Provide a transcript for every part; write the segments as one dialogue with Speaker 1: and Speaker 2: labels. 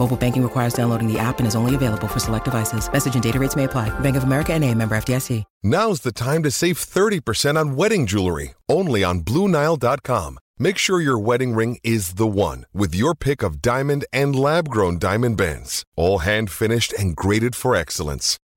Speaker 1: Mobile banking requires downloading the app and is only available for select devices. Message and data rates may apply. Bank of America and a member FDIC.
Speaker 2: Now's the time to save 30% on wedding jewelry, only on BlueNile.com. Make sure your wedding ring is the one with your pick of diamond and lab grown diamond bands, all hand finished and graded for excellence.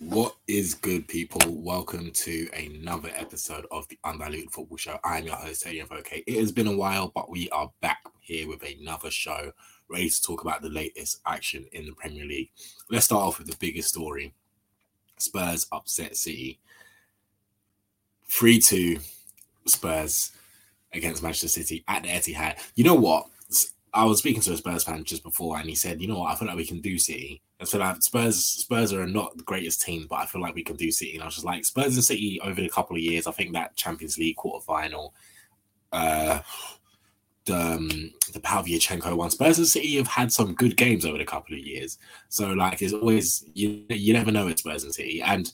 Speaker 3: What is good, people? Welcome to another episode of the Undiluted Football Show. I'm your host, Toni Afoke. It has been a while, but we are back here with another show, ready to talk about the latest action in the Premier League. Let's start off with the biggest story Spurs upset City. 3 2 Spurs against Manchester City at the Etihad. You know what? I was speaking to a Spurs fan just before, and he said, "You know what? I feel like we can do City. I feel like Spurs Spurs are not the greatest team, but I feel like we can do City." And I was just like, Spurs and City over the couple of years. I think that Champions League quarterfinal, uh, the um, the Pavlyuchenko one. Spurs and City have had some good games over the couple of years. So like, it's always you you never know with Spurs and City. And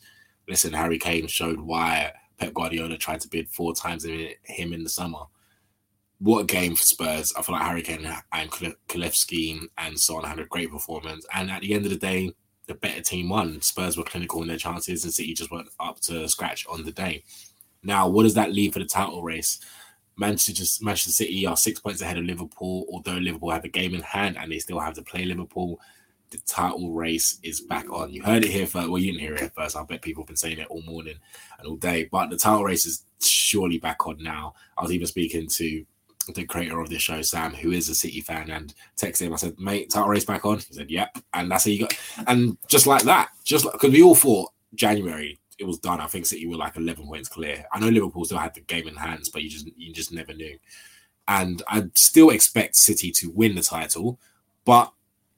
Speaker 3: listen, Harry Kane showed why Pep Guardiola tried to bid four times him in the summer what game for Spurs. I feel like Harry Kane and Kulusevski and Son had a great performance. And at the end of the day, the better team won. Spurs were clinical in their chances and City just went up to scratch on the day. Now, what does that leave for the title race? Manchester, Manchester City are six points ahead of Liverpool, although Liverpool have a game in hand and they still have to play Liverpool. The title race is back on. You heard it here first. Well, you didn't hear it first. I bet people have been saying it all morning and all day. But the title race is surely back on now. I was even speaking to the creator of this show, Sam, who is a City fan, and texted him. I said, "Mate, title race back on." He said, "Yep," and that's how you got. And just like that, just because we all thought January it was done. I think City were like eleven points clear. I know Liverpool still had the game in hands, but you just you just never knew. And I still expect City to win the title, but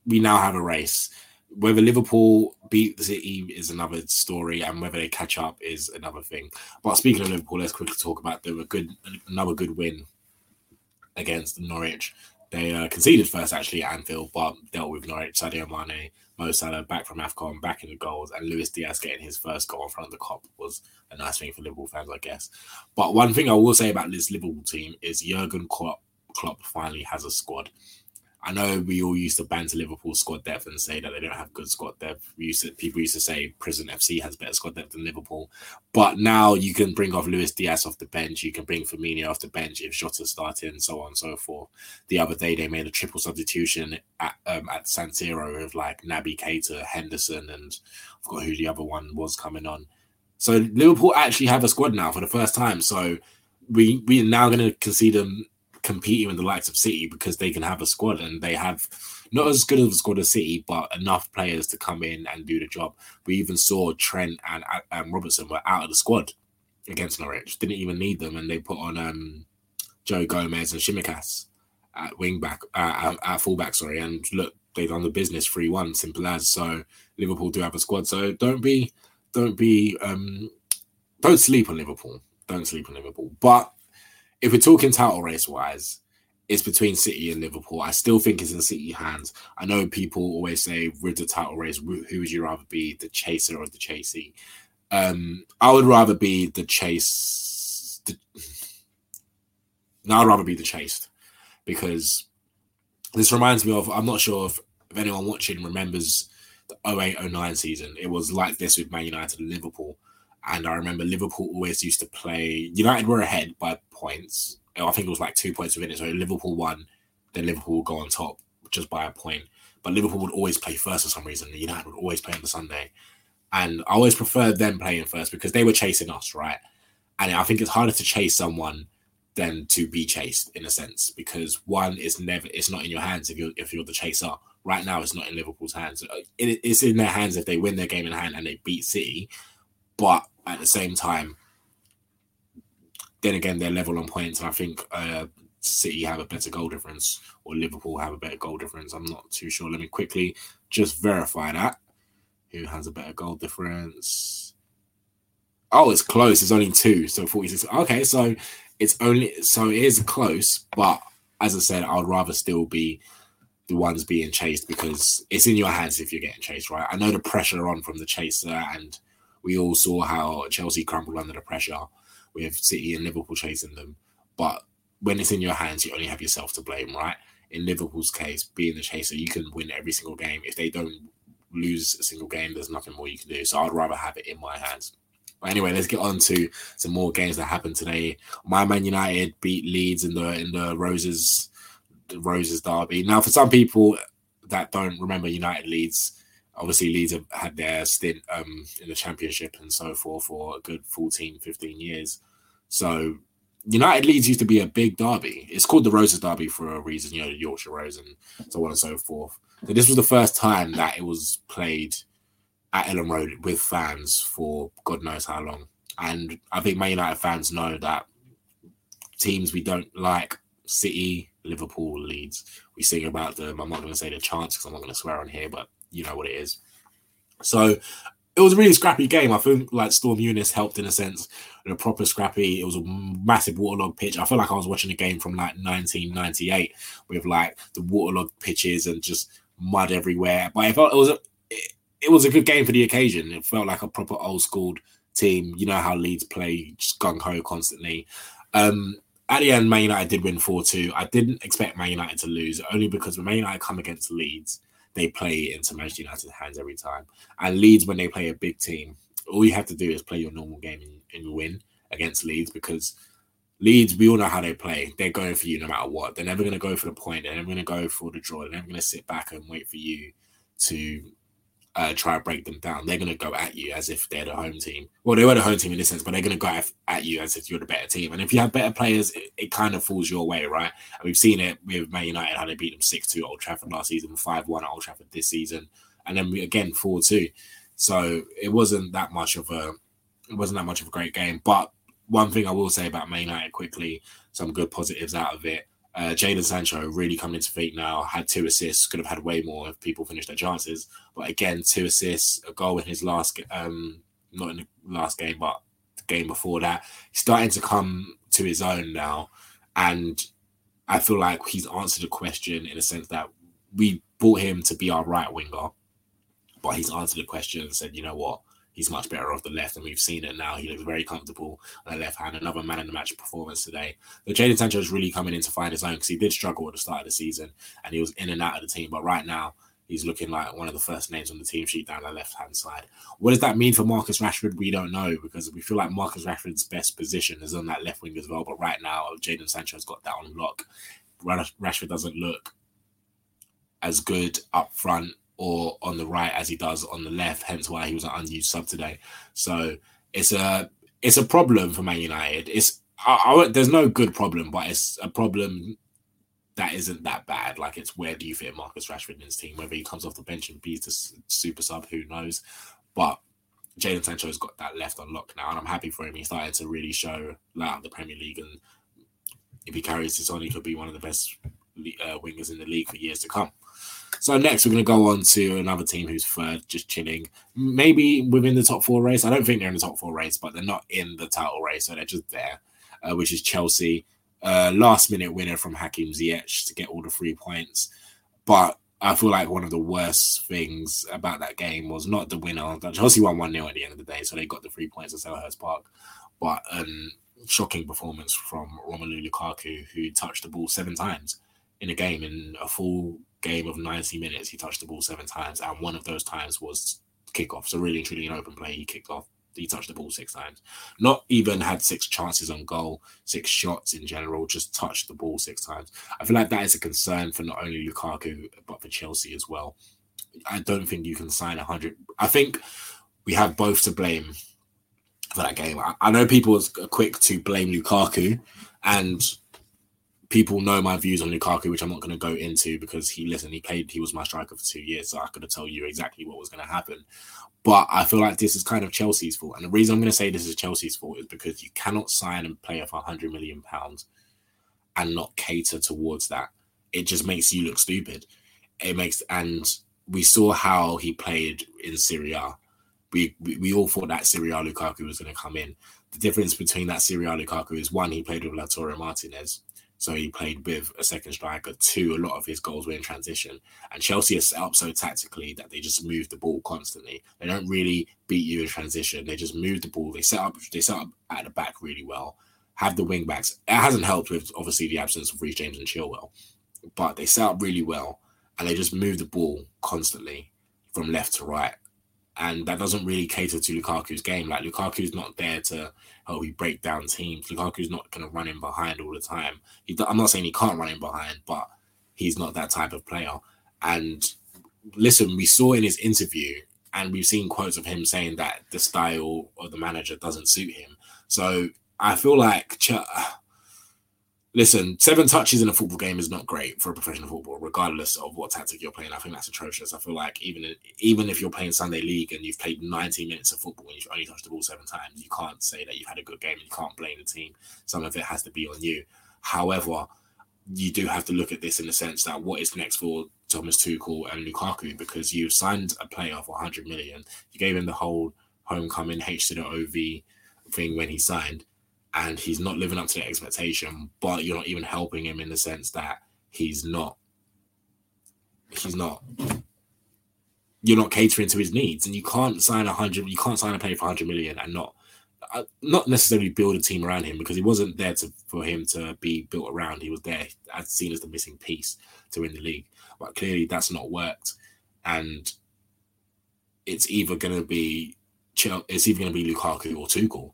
Speaker 3: we now have a race. Whether Liverpool beat the City is another story, and whether they catch up is another thing. But speaking of Liverpool, let's quickly talk about the good another good win against Norwich. They uh, conceded first actually at Anfield, but dealt with Norwich. Sadio Mane, Mo Salah back from AFCON, back in the goals, and Luis Diaz getting his first goal in front of the Kop was a nice thing for Liverpool fans, I guess. But one thing I will say about this Liverpool team is Jurgen Klopp, Klopp finally has a squad. I know we all used to banter Liverpool squad depth and say that they don't have good squad depth. We used to, people used to say Prison FC has better squad depth than Liverpool, but now you can bring off Luis Diaz off the bench. You can bring Firmino off the bench if Jota's starting, so on and so forth. The other day they made a triple substitution at um, at San Siro with like Naby Keita, Henderson, and I forgot who the other one was coming on. So Liverpool actually have a squad now for the first time. So we we are now going to concede them competing with the likes of City because they can have a squad and they have not as good of a squad as City, but enough players to come in and do the job. We even saw Trent and um, Robertson were out of the squad against Norwich, didn't even need them, and they put on um, Joe Gomez and Tsimikas at wing back, uh, at, at fullback, sorry, and look, they've done the business three one, simple as. So Liverpool do have a squad, so don't be, don't be, um, don't sleep on Liverpool. Don't sleep on Liverpool, but if we're talking title race wise, it's between City and Liverpool. I still think it's in City hands. I know people always say with the title race, who would you rather be, the chaser or the chasee? Um, I would rather be the chase. The... No, I'd rather be the chased because this reminds me of I'm not sure if, if anyone watching remembers the 0809 season. It was like this with Man United and Liverpool. And I remember Liverpool always used to play. United were ahead by points. I think it was like two points within it. So Liverpool won, then Liverpool go on top just by a point. But Liverpool would always play first for some reason. United would always play on the Sunday. And I always preferred them playing first because they were chasing us, right? And I think it's harder to chase someone than to be chased in a sense because one is never it's not in your hands if you're if you're the chaser. Right now, it's not in Liverpool's hands. It, it's in their hands if they win their game in hand and they beat City. But at the same time, then again, they're level on points, and I think uh, City have a better goal difference or Liverpool have a better goal difference. I'm not too sure. Let me quickly just verify that. Who has a better goal difference? Oh, it's close. It's only two, so 46. Okay, so it's only so it is close, but as I said, I would rather still be the ones being chased because it's in your hands if you're getting chased, right? I know the pressure on from the chaser, and we all saw how Chelsea crumbled under the pressure with City and Liverpool chasing them. But when it's in your hands, you only have yourself to blame, right? In Liverpool's case, being the chaser, you can win every single game. If they don't lose a single game, there's nothing more you can do. So I'd rather have it in my hands. But anyway, let's get on to some more games that happened today. My Man United beat Leeds in the in the Roses the Roses derby. Now, for some people that don't remember United Leeds, obviously Leeds have had their stint um, in the Championship and so forth for a good 14, 15 years. So United Leeds used to be a big derby. It's called the Roses Derby for a reason, you know, Yorkshire Rose and so on and so forth. So this was the first time that it was played at Elland Road with fans for God knows how long. And I think Man United fans know that teams we don't like, City, Liverpool, Leeds, we sing about them. I'm not going to say the chance because I'm not going to swear on here, but you know what it is. So it was a really scrappy game. I think like Storm Eunice helped in a sense. In a proper scrappy. It was a massive waterlogged pitch. I feel like I was watching a game from like 1998 with like the waterlogged pitches and just mud everywhere. But I felt it was a it, it was a good game for the occasion. It felt like a proper old school team. You know how Leeds play, just gung ho constantly. Um, at the end, Man United did win 4 2. I didn't expect Man United to lose, only because Man United come against Leeds, they play into Manchester United's hands every time. And Leeds, when they play a big team, all you have to do is play your normal game and, and win against Leeds because Leeds, we all know how they play. They're going for you no matter what. They're never going to go for the point. They're never going to go for the draw. They're never going to sit back and wait for you to uh, try and break them down. They're going to go at you as if they're the home team. Well, they were the home team in this sense, but they're going to go at you as if you're the better team. And if you have better players, it, it kind of falls your way, right? And we've seen it with Man United, how they beat them 6 2 at Old Trafford last season, 5 1 at Old Trafford this season, and then we, again 4 2. So it wasn't that much of a it wasn't that much of a great game. But one thing I will say about Man United quickly, some good positives out of it. Uh, Jadon Sancho really coming into feet now, had two assists, could have had way more if people finished their chances. But again, two assists, a goal in his last, um, not in the last game, but the game before that. He's starting to come to his own now. And I feel like he's answered a question in a sense that we bought him to be our right winger, but he's answered the question and said, you know what, he's much better off the left, and we've seen it now. He looks very comfortable on the left hand. Another man in the match performance today. So Jadon Sancho is really coming in to find his own because he did struggle at the start of the season and he was in and out of the team. But right now, he's looking like one of the first names on the team sheet down the left hand side. What does that mean for Marcus Rashford? We don't know because we feel like Marcus Rashford's best position is on that left wing as well. But right now, Jadon Sancho's got that on lock. Rashford doesn't look as good up front or on the right as he does on the left. Hence why he was an unused sub today. So it's a it's a problem for Man United. It's I, I, there's no good problem, but it's a problem that isn't that bad. Like it's where do you fit Marcus Rashford in his team? Whether he comes off the bench and beats the super sub, who knows? But Jadon Sancho's got that left on lock now, and I'm happy for him. He's starting to really show out the Premier League, and if he carries this on, he could be one of the best uh, wingers in the league for years to come. So next, we're going to go on to another team who's third, just chilling, maybe within the top four race. I don't think they're in the top four race, but they're not in the title race, so they're just there. Uh, which is Chelsea, uh, last minute winner from Hakim Ziyech to get all the three points. But I feel like one of the worst things about that game was not the winner. Chelsea won 1 0 at the end of the day, so they got the three points at Selhurst Park. But um, shocking performance from Romelu Lukaku, who touched the ball seven times in a game. In a full game of 90 minutes, he touched the ball seven times, and one of those times was kickoff. So really, truly, an open play, he kicked off. He touched the ball six times. Not even had six chances on goal, six shots in general. Just touched the ball six times. I feel like that is a concern for not only Lukaku but for Chelsea as well. I don't think you can sign a hundred. I think we have both to blame for that game. I, I know people are quick to blame Lukaku, and people know my views on Lukaku, which I'm not going to go into because he listen, he played, he was my striker for two years, so I could have told you exactly what was going to happen. But I feel like this is kind of Chelsea's fault, and the reason I'm going to say this is Chelsea's fault is because you cannot sign a player for 100 million pounds and not cater towards that. It just makes you look stupid. It makes and we saw how he played in Serie A we, we, we all thought that Serie A Lukaku was going to come in. The difference between that Serie A Lukaku is one, he played with Lautaro Martinez, so he played with a second striker. Two, a lot of his goals were in transition. And Chelsea are set up so tactically that they just move the ball constantly. They don't really beat you in transition. They just move the ball. They set up they set up at the back really well. Have the wing backs. It hasn't helped with obviously the absence of Reece James and Chilwell, but they set up really well and they just move the ball constantly from left to right and that doesn't really cater to Lukaku's game. Like Lukaku's not there to help you break down teams. Lukaku's not going to run in behind all the time. He, I'm not saying he can't run in behind, but he's not that type of player. And listen, we saw in his interview, and we've seen quotes of him saying that the style of the manager doesn't suit him. So I feel like listen, seven touches in a football game is not great for a professional football, regardless of what tactic you're playing. I think that's atrocious. I feel like even even if you're playing Sunday League and you've played 90 minutes of football and you've only touched the ball seven times, you can't say that you've had a good game. And you can't blame the team. Some of it has to be on you. However, you do have to look at this in the sense that what is next for Thomas Tuchel and Lukaku because you've signed a player for 100 million. You gave him the whole homecoming H to the OV thing when he signed and he's not living up to the expectation, but you're not even helping him in the sense that he's not he's not you're not catering to his needs. And you can't sign a hundred you can't sign a player for 100 million and not uh, not necessarily build a team around him because he wasn't there to for him to be built around. He was there as seen as the missing piece to win the league. But clearly that's not worked. And it's either going to be it's either going to be Lukaku or Tuchel.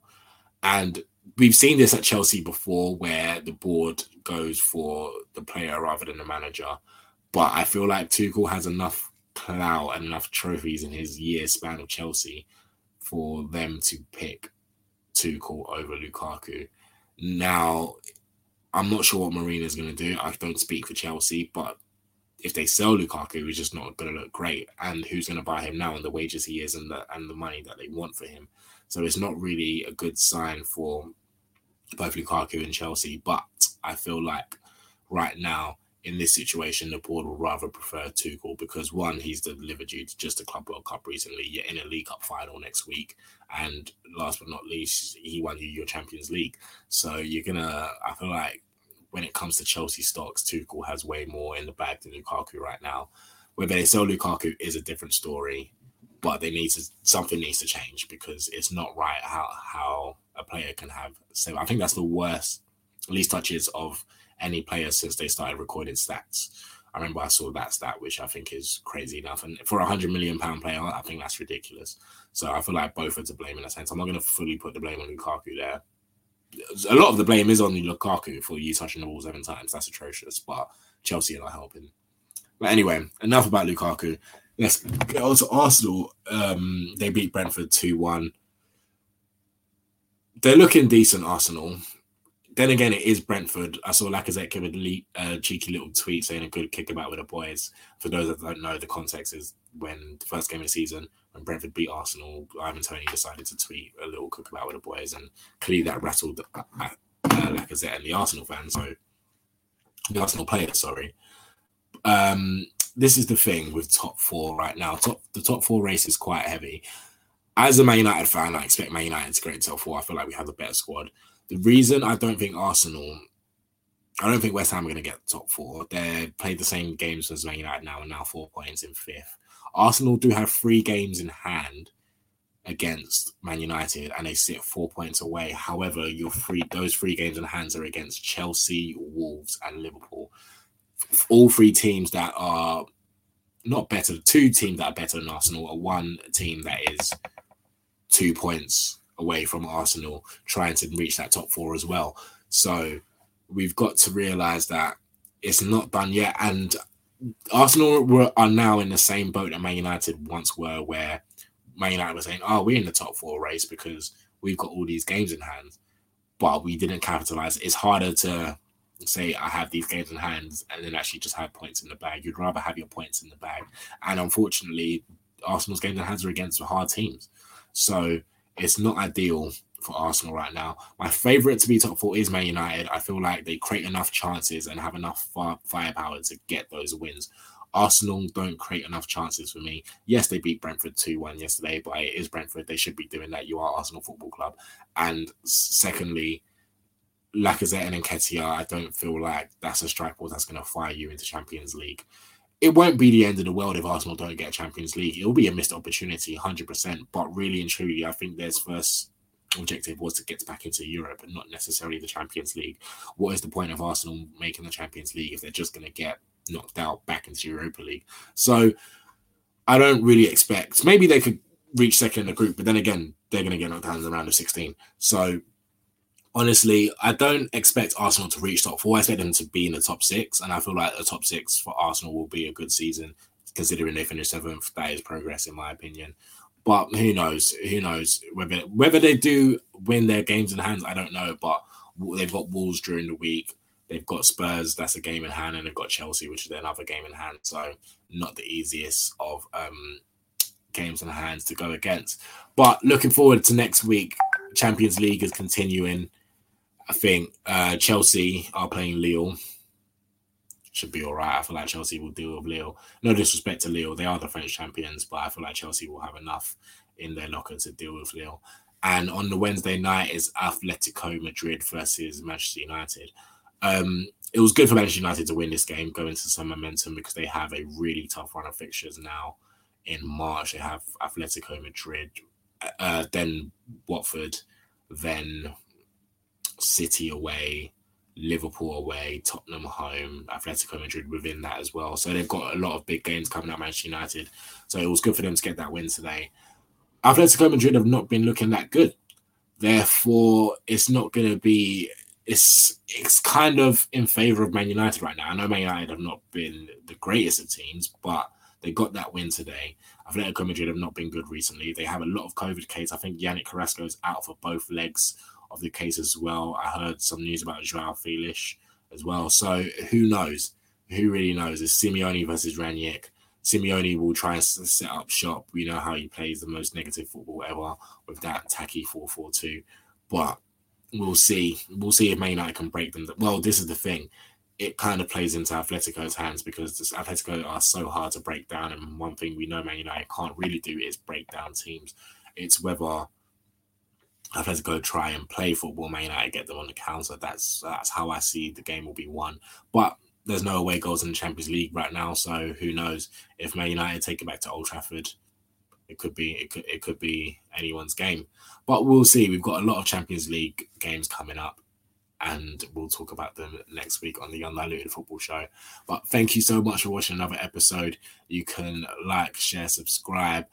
Speaker 3: And we've seen this at Chelsea before where the board goes for the player rather than the manager. But I feel like Tuchel has enough clout and enough trophies in his year span of Chelsea for them to pick Tuchel over Lukaku. Now, I'm not sure what Marina is going to do. I don't speak for Chelsea, but if they sell Lukaku, he's just not going to look great. And who's going to buy him now and the wages he is and the and the money that they want for him? So it's not really a good sign for both Lukaku and Chelsea. But I feel like right now in this situation, the board would rather prefer Tuchel because one, he's delivered you to just a Club World Cup recently. You're in a League Cup final next week, and last but not least, he won you your Champions League. So you're gonna. I feel like when it comes to Chelsea stocks, Tuchel has way more in the bag than Lukaku right now. Whether they sell Lukaku is a different story but they need to something needs to change because it's not right how how a player can have so I think that's the worst least touches of any player since they started recording stats. I remember I saw that stat, which I think is crazy enough. And for a hundred million pound player, I think that's ridiculous. So I feel like both are to blame in a sense. I'm not going to fully put the blame on Lukaku there. A lot of the blame is on Lukaku for you touching the ball seven times. That's atrocious. But Chelsea are not helping. But anyway, enough about Lukaku. Let's Arsenal. Um, they beat Brentford 2 1. They're looking decent, Arsenal. Then again, it is Brentford. I saw Lacazette give a cheeky little tweet saying a good kick about with the boys. For those that don't know, the context is when the first game of the season, when Brentford beat Arsenal, Ivan Toney decided to tweet a little cook about with the boys, and clearly that rattled uh, uh, Lacazette and the Arsenal fans. So the Arsenal players, sorry. Um, this is the thing with top four right now. Top the top four race is quite heavy. As a Man United fan, I expect Man United to get into top four. I feel like we have a better squad. The reason I don't think Arsenal, I don't think West Ham are going to get top four. They played the same games as Man United now, and now four points in fifth. Arsenal do have three games in hand against Man United, and they sit four points away. However, your three those three games in hands are against Chelsea, Wolves, and Liverpool all three teams that are not better, two teams that are better than Arsenal, are one team that is two points away from Arsenal trying to reach that top four as well. So we've got to realize that it's not done yet. And Arsenal were, are now in the same boat that Man United once were, where Man United were saying, "Oh, we're in the top four race because we've got all these games in hand," but we didn't capitalize. It's harder to say I have these games in hand and then actually just have points in the bag. You'd rather have your points in the bag, and unfortunately, Arsenal's games in hands are against hard teams, so it's not ideal for Arsenal right now. My favourite to be top four is Man United. I feel like they create enough chances and have enough firepower to get those wins. Arsenal don't create enough chances for me. Yes, they beat Brentford 2 1 yesterday, but it is Brentford. They should be doing that. You are Arsenal Football Club. And secondly, Lacazette and Nketiah, I don't feel like that's a strike force that's going to fire you into Champions League. It won't be the end of the world if Arsenal don't get Champions League. It'll be a missed opportunity, 100%. But really and truly, I think there's first objective was to get back into Europe and not necessarily the Champions League. What is the point of Arsenal making the Champions League if they're just going to get knocked out back into Europa League? So I don't really expect. Maybe they could reach second in the group, but then again, they're going to get knocked out in the round of 16. So honestly, I don't expect Arsenal to reach top four. I expect them to be in the top six, and I feel like the top six for Arsenal will be a good season, considering they finished seventh. That is progress, in my opinion. But who knows? Who knows whether whether they do win their games in hand? I don't know. But they've got Wolves during the week. They've got Spurs. That's a game in hand, and they've got Chelsea, which is another game in hand. So not the easiest of um, games in hands to go against. But looking forward to next week. Champions League is continuing. I think uh, Chelsea are playing Lille should be all right. I feel like Chelsea will deal with Lille. No disrespect to Lille, they are the French champions, but I feel like Chelsea will have enough in their locker to deal with Lille. And on the Wednesday night is Atletico Madrid versus Manchester United. Um, it was good for Manchester United to win this game, go into some momentum because they have a really tough run of fixtures now. In March, they have Atletico Madrid, uh, then Watford, then City away, Liverpool away, Tottenham home, Atletico Madrid within that as well. So they've got a lot of big games coming up, Manchester United. So it was good for them to get that win today. Atletico Madrid have not been looking that good. Therefore, it's not going to be. It's it's kind of in favor of Man United right now. I know Man United have not been the greatest of teams, but they got that win today. Atletico Madrid have not been good recently. They have a lot of COVID cases. I think Yannick Carrasco is out for both legs of the case as well. I heard some news about Joao Felix as well. So who knows? Who really knows? It's Simeone versus Rangnick. Simeone will try and set up shop. We know how he plays the most negative football ever with that tacky 4 4 2. But we'll see. We'll see if Man United can break them. Well, this is the thing. It kind of plays into Atletico's hands because Atletico are so hard to break down. And one thing we know Man United can't really do is break down teams. It's whether I've had to go try and play football. Man United get them on the counter. That's that's how I see the game will be won. But there's no away goals in the Champions League right now, so who knows if Man United take it back to Old Trafford, it could be it could it could be anyone's game. But we'll see. We've got a lot of Champions League games coming up, and we'll talk about them next week on the Undiluted Football Show. But thank you so much for watching another episode. You can like, share, subscribe,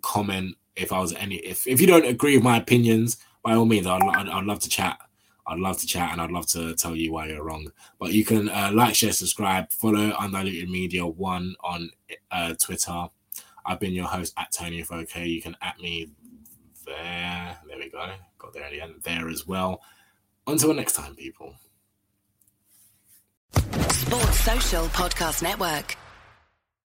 Speaker 3: comment if I was any if if you don't agree with my opinions, by all means, I'd, I'd, I'd love to chat. I'd love to chat and I'd love to tell you why you're wrong. But you can uh, like, share, subscribe, follow Undiluted Media One on uh, Twitter. I've been your host at Toni Afoke. You can at me there. There we go. Got there at the end there as well. Until next time, people.
Speaker 4: Sports Social Podcast Network.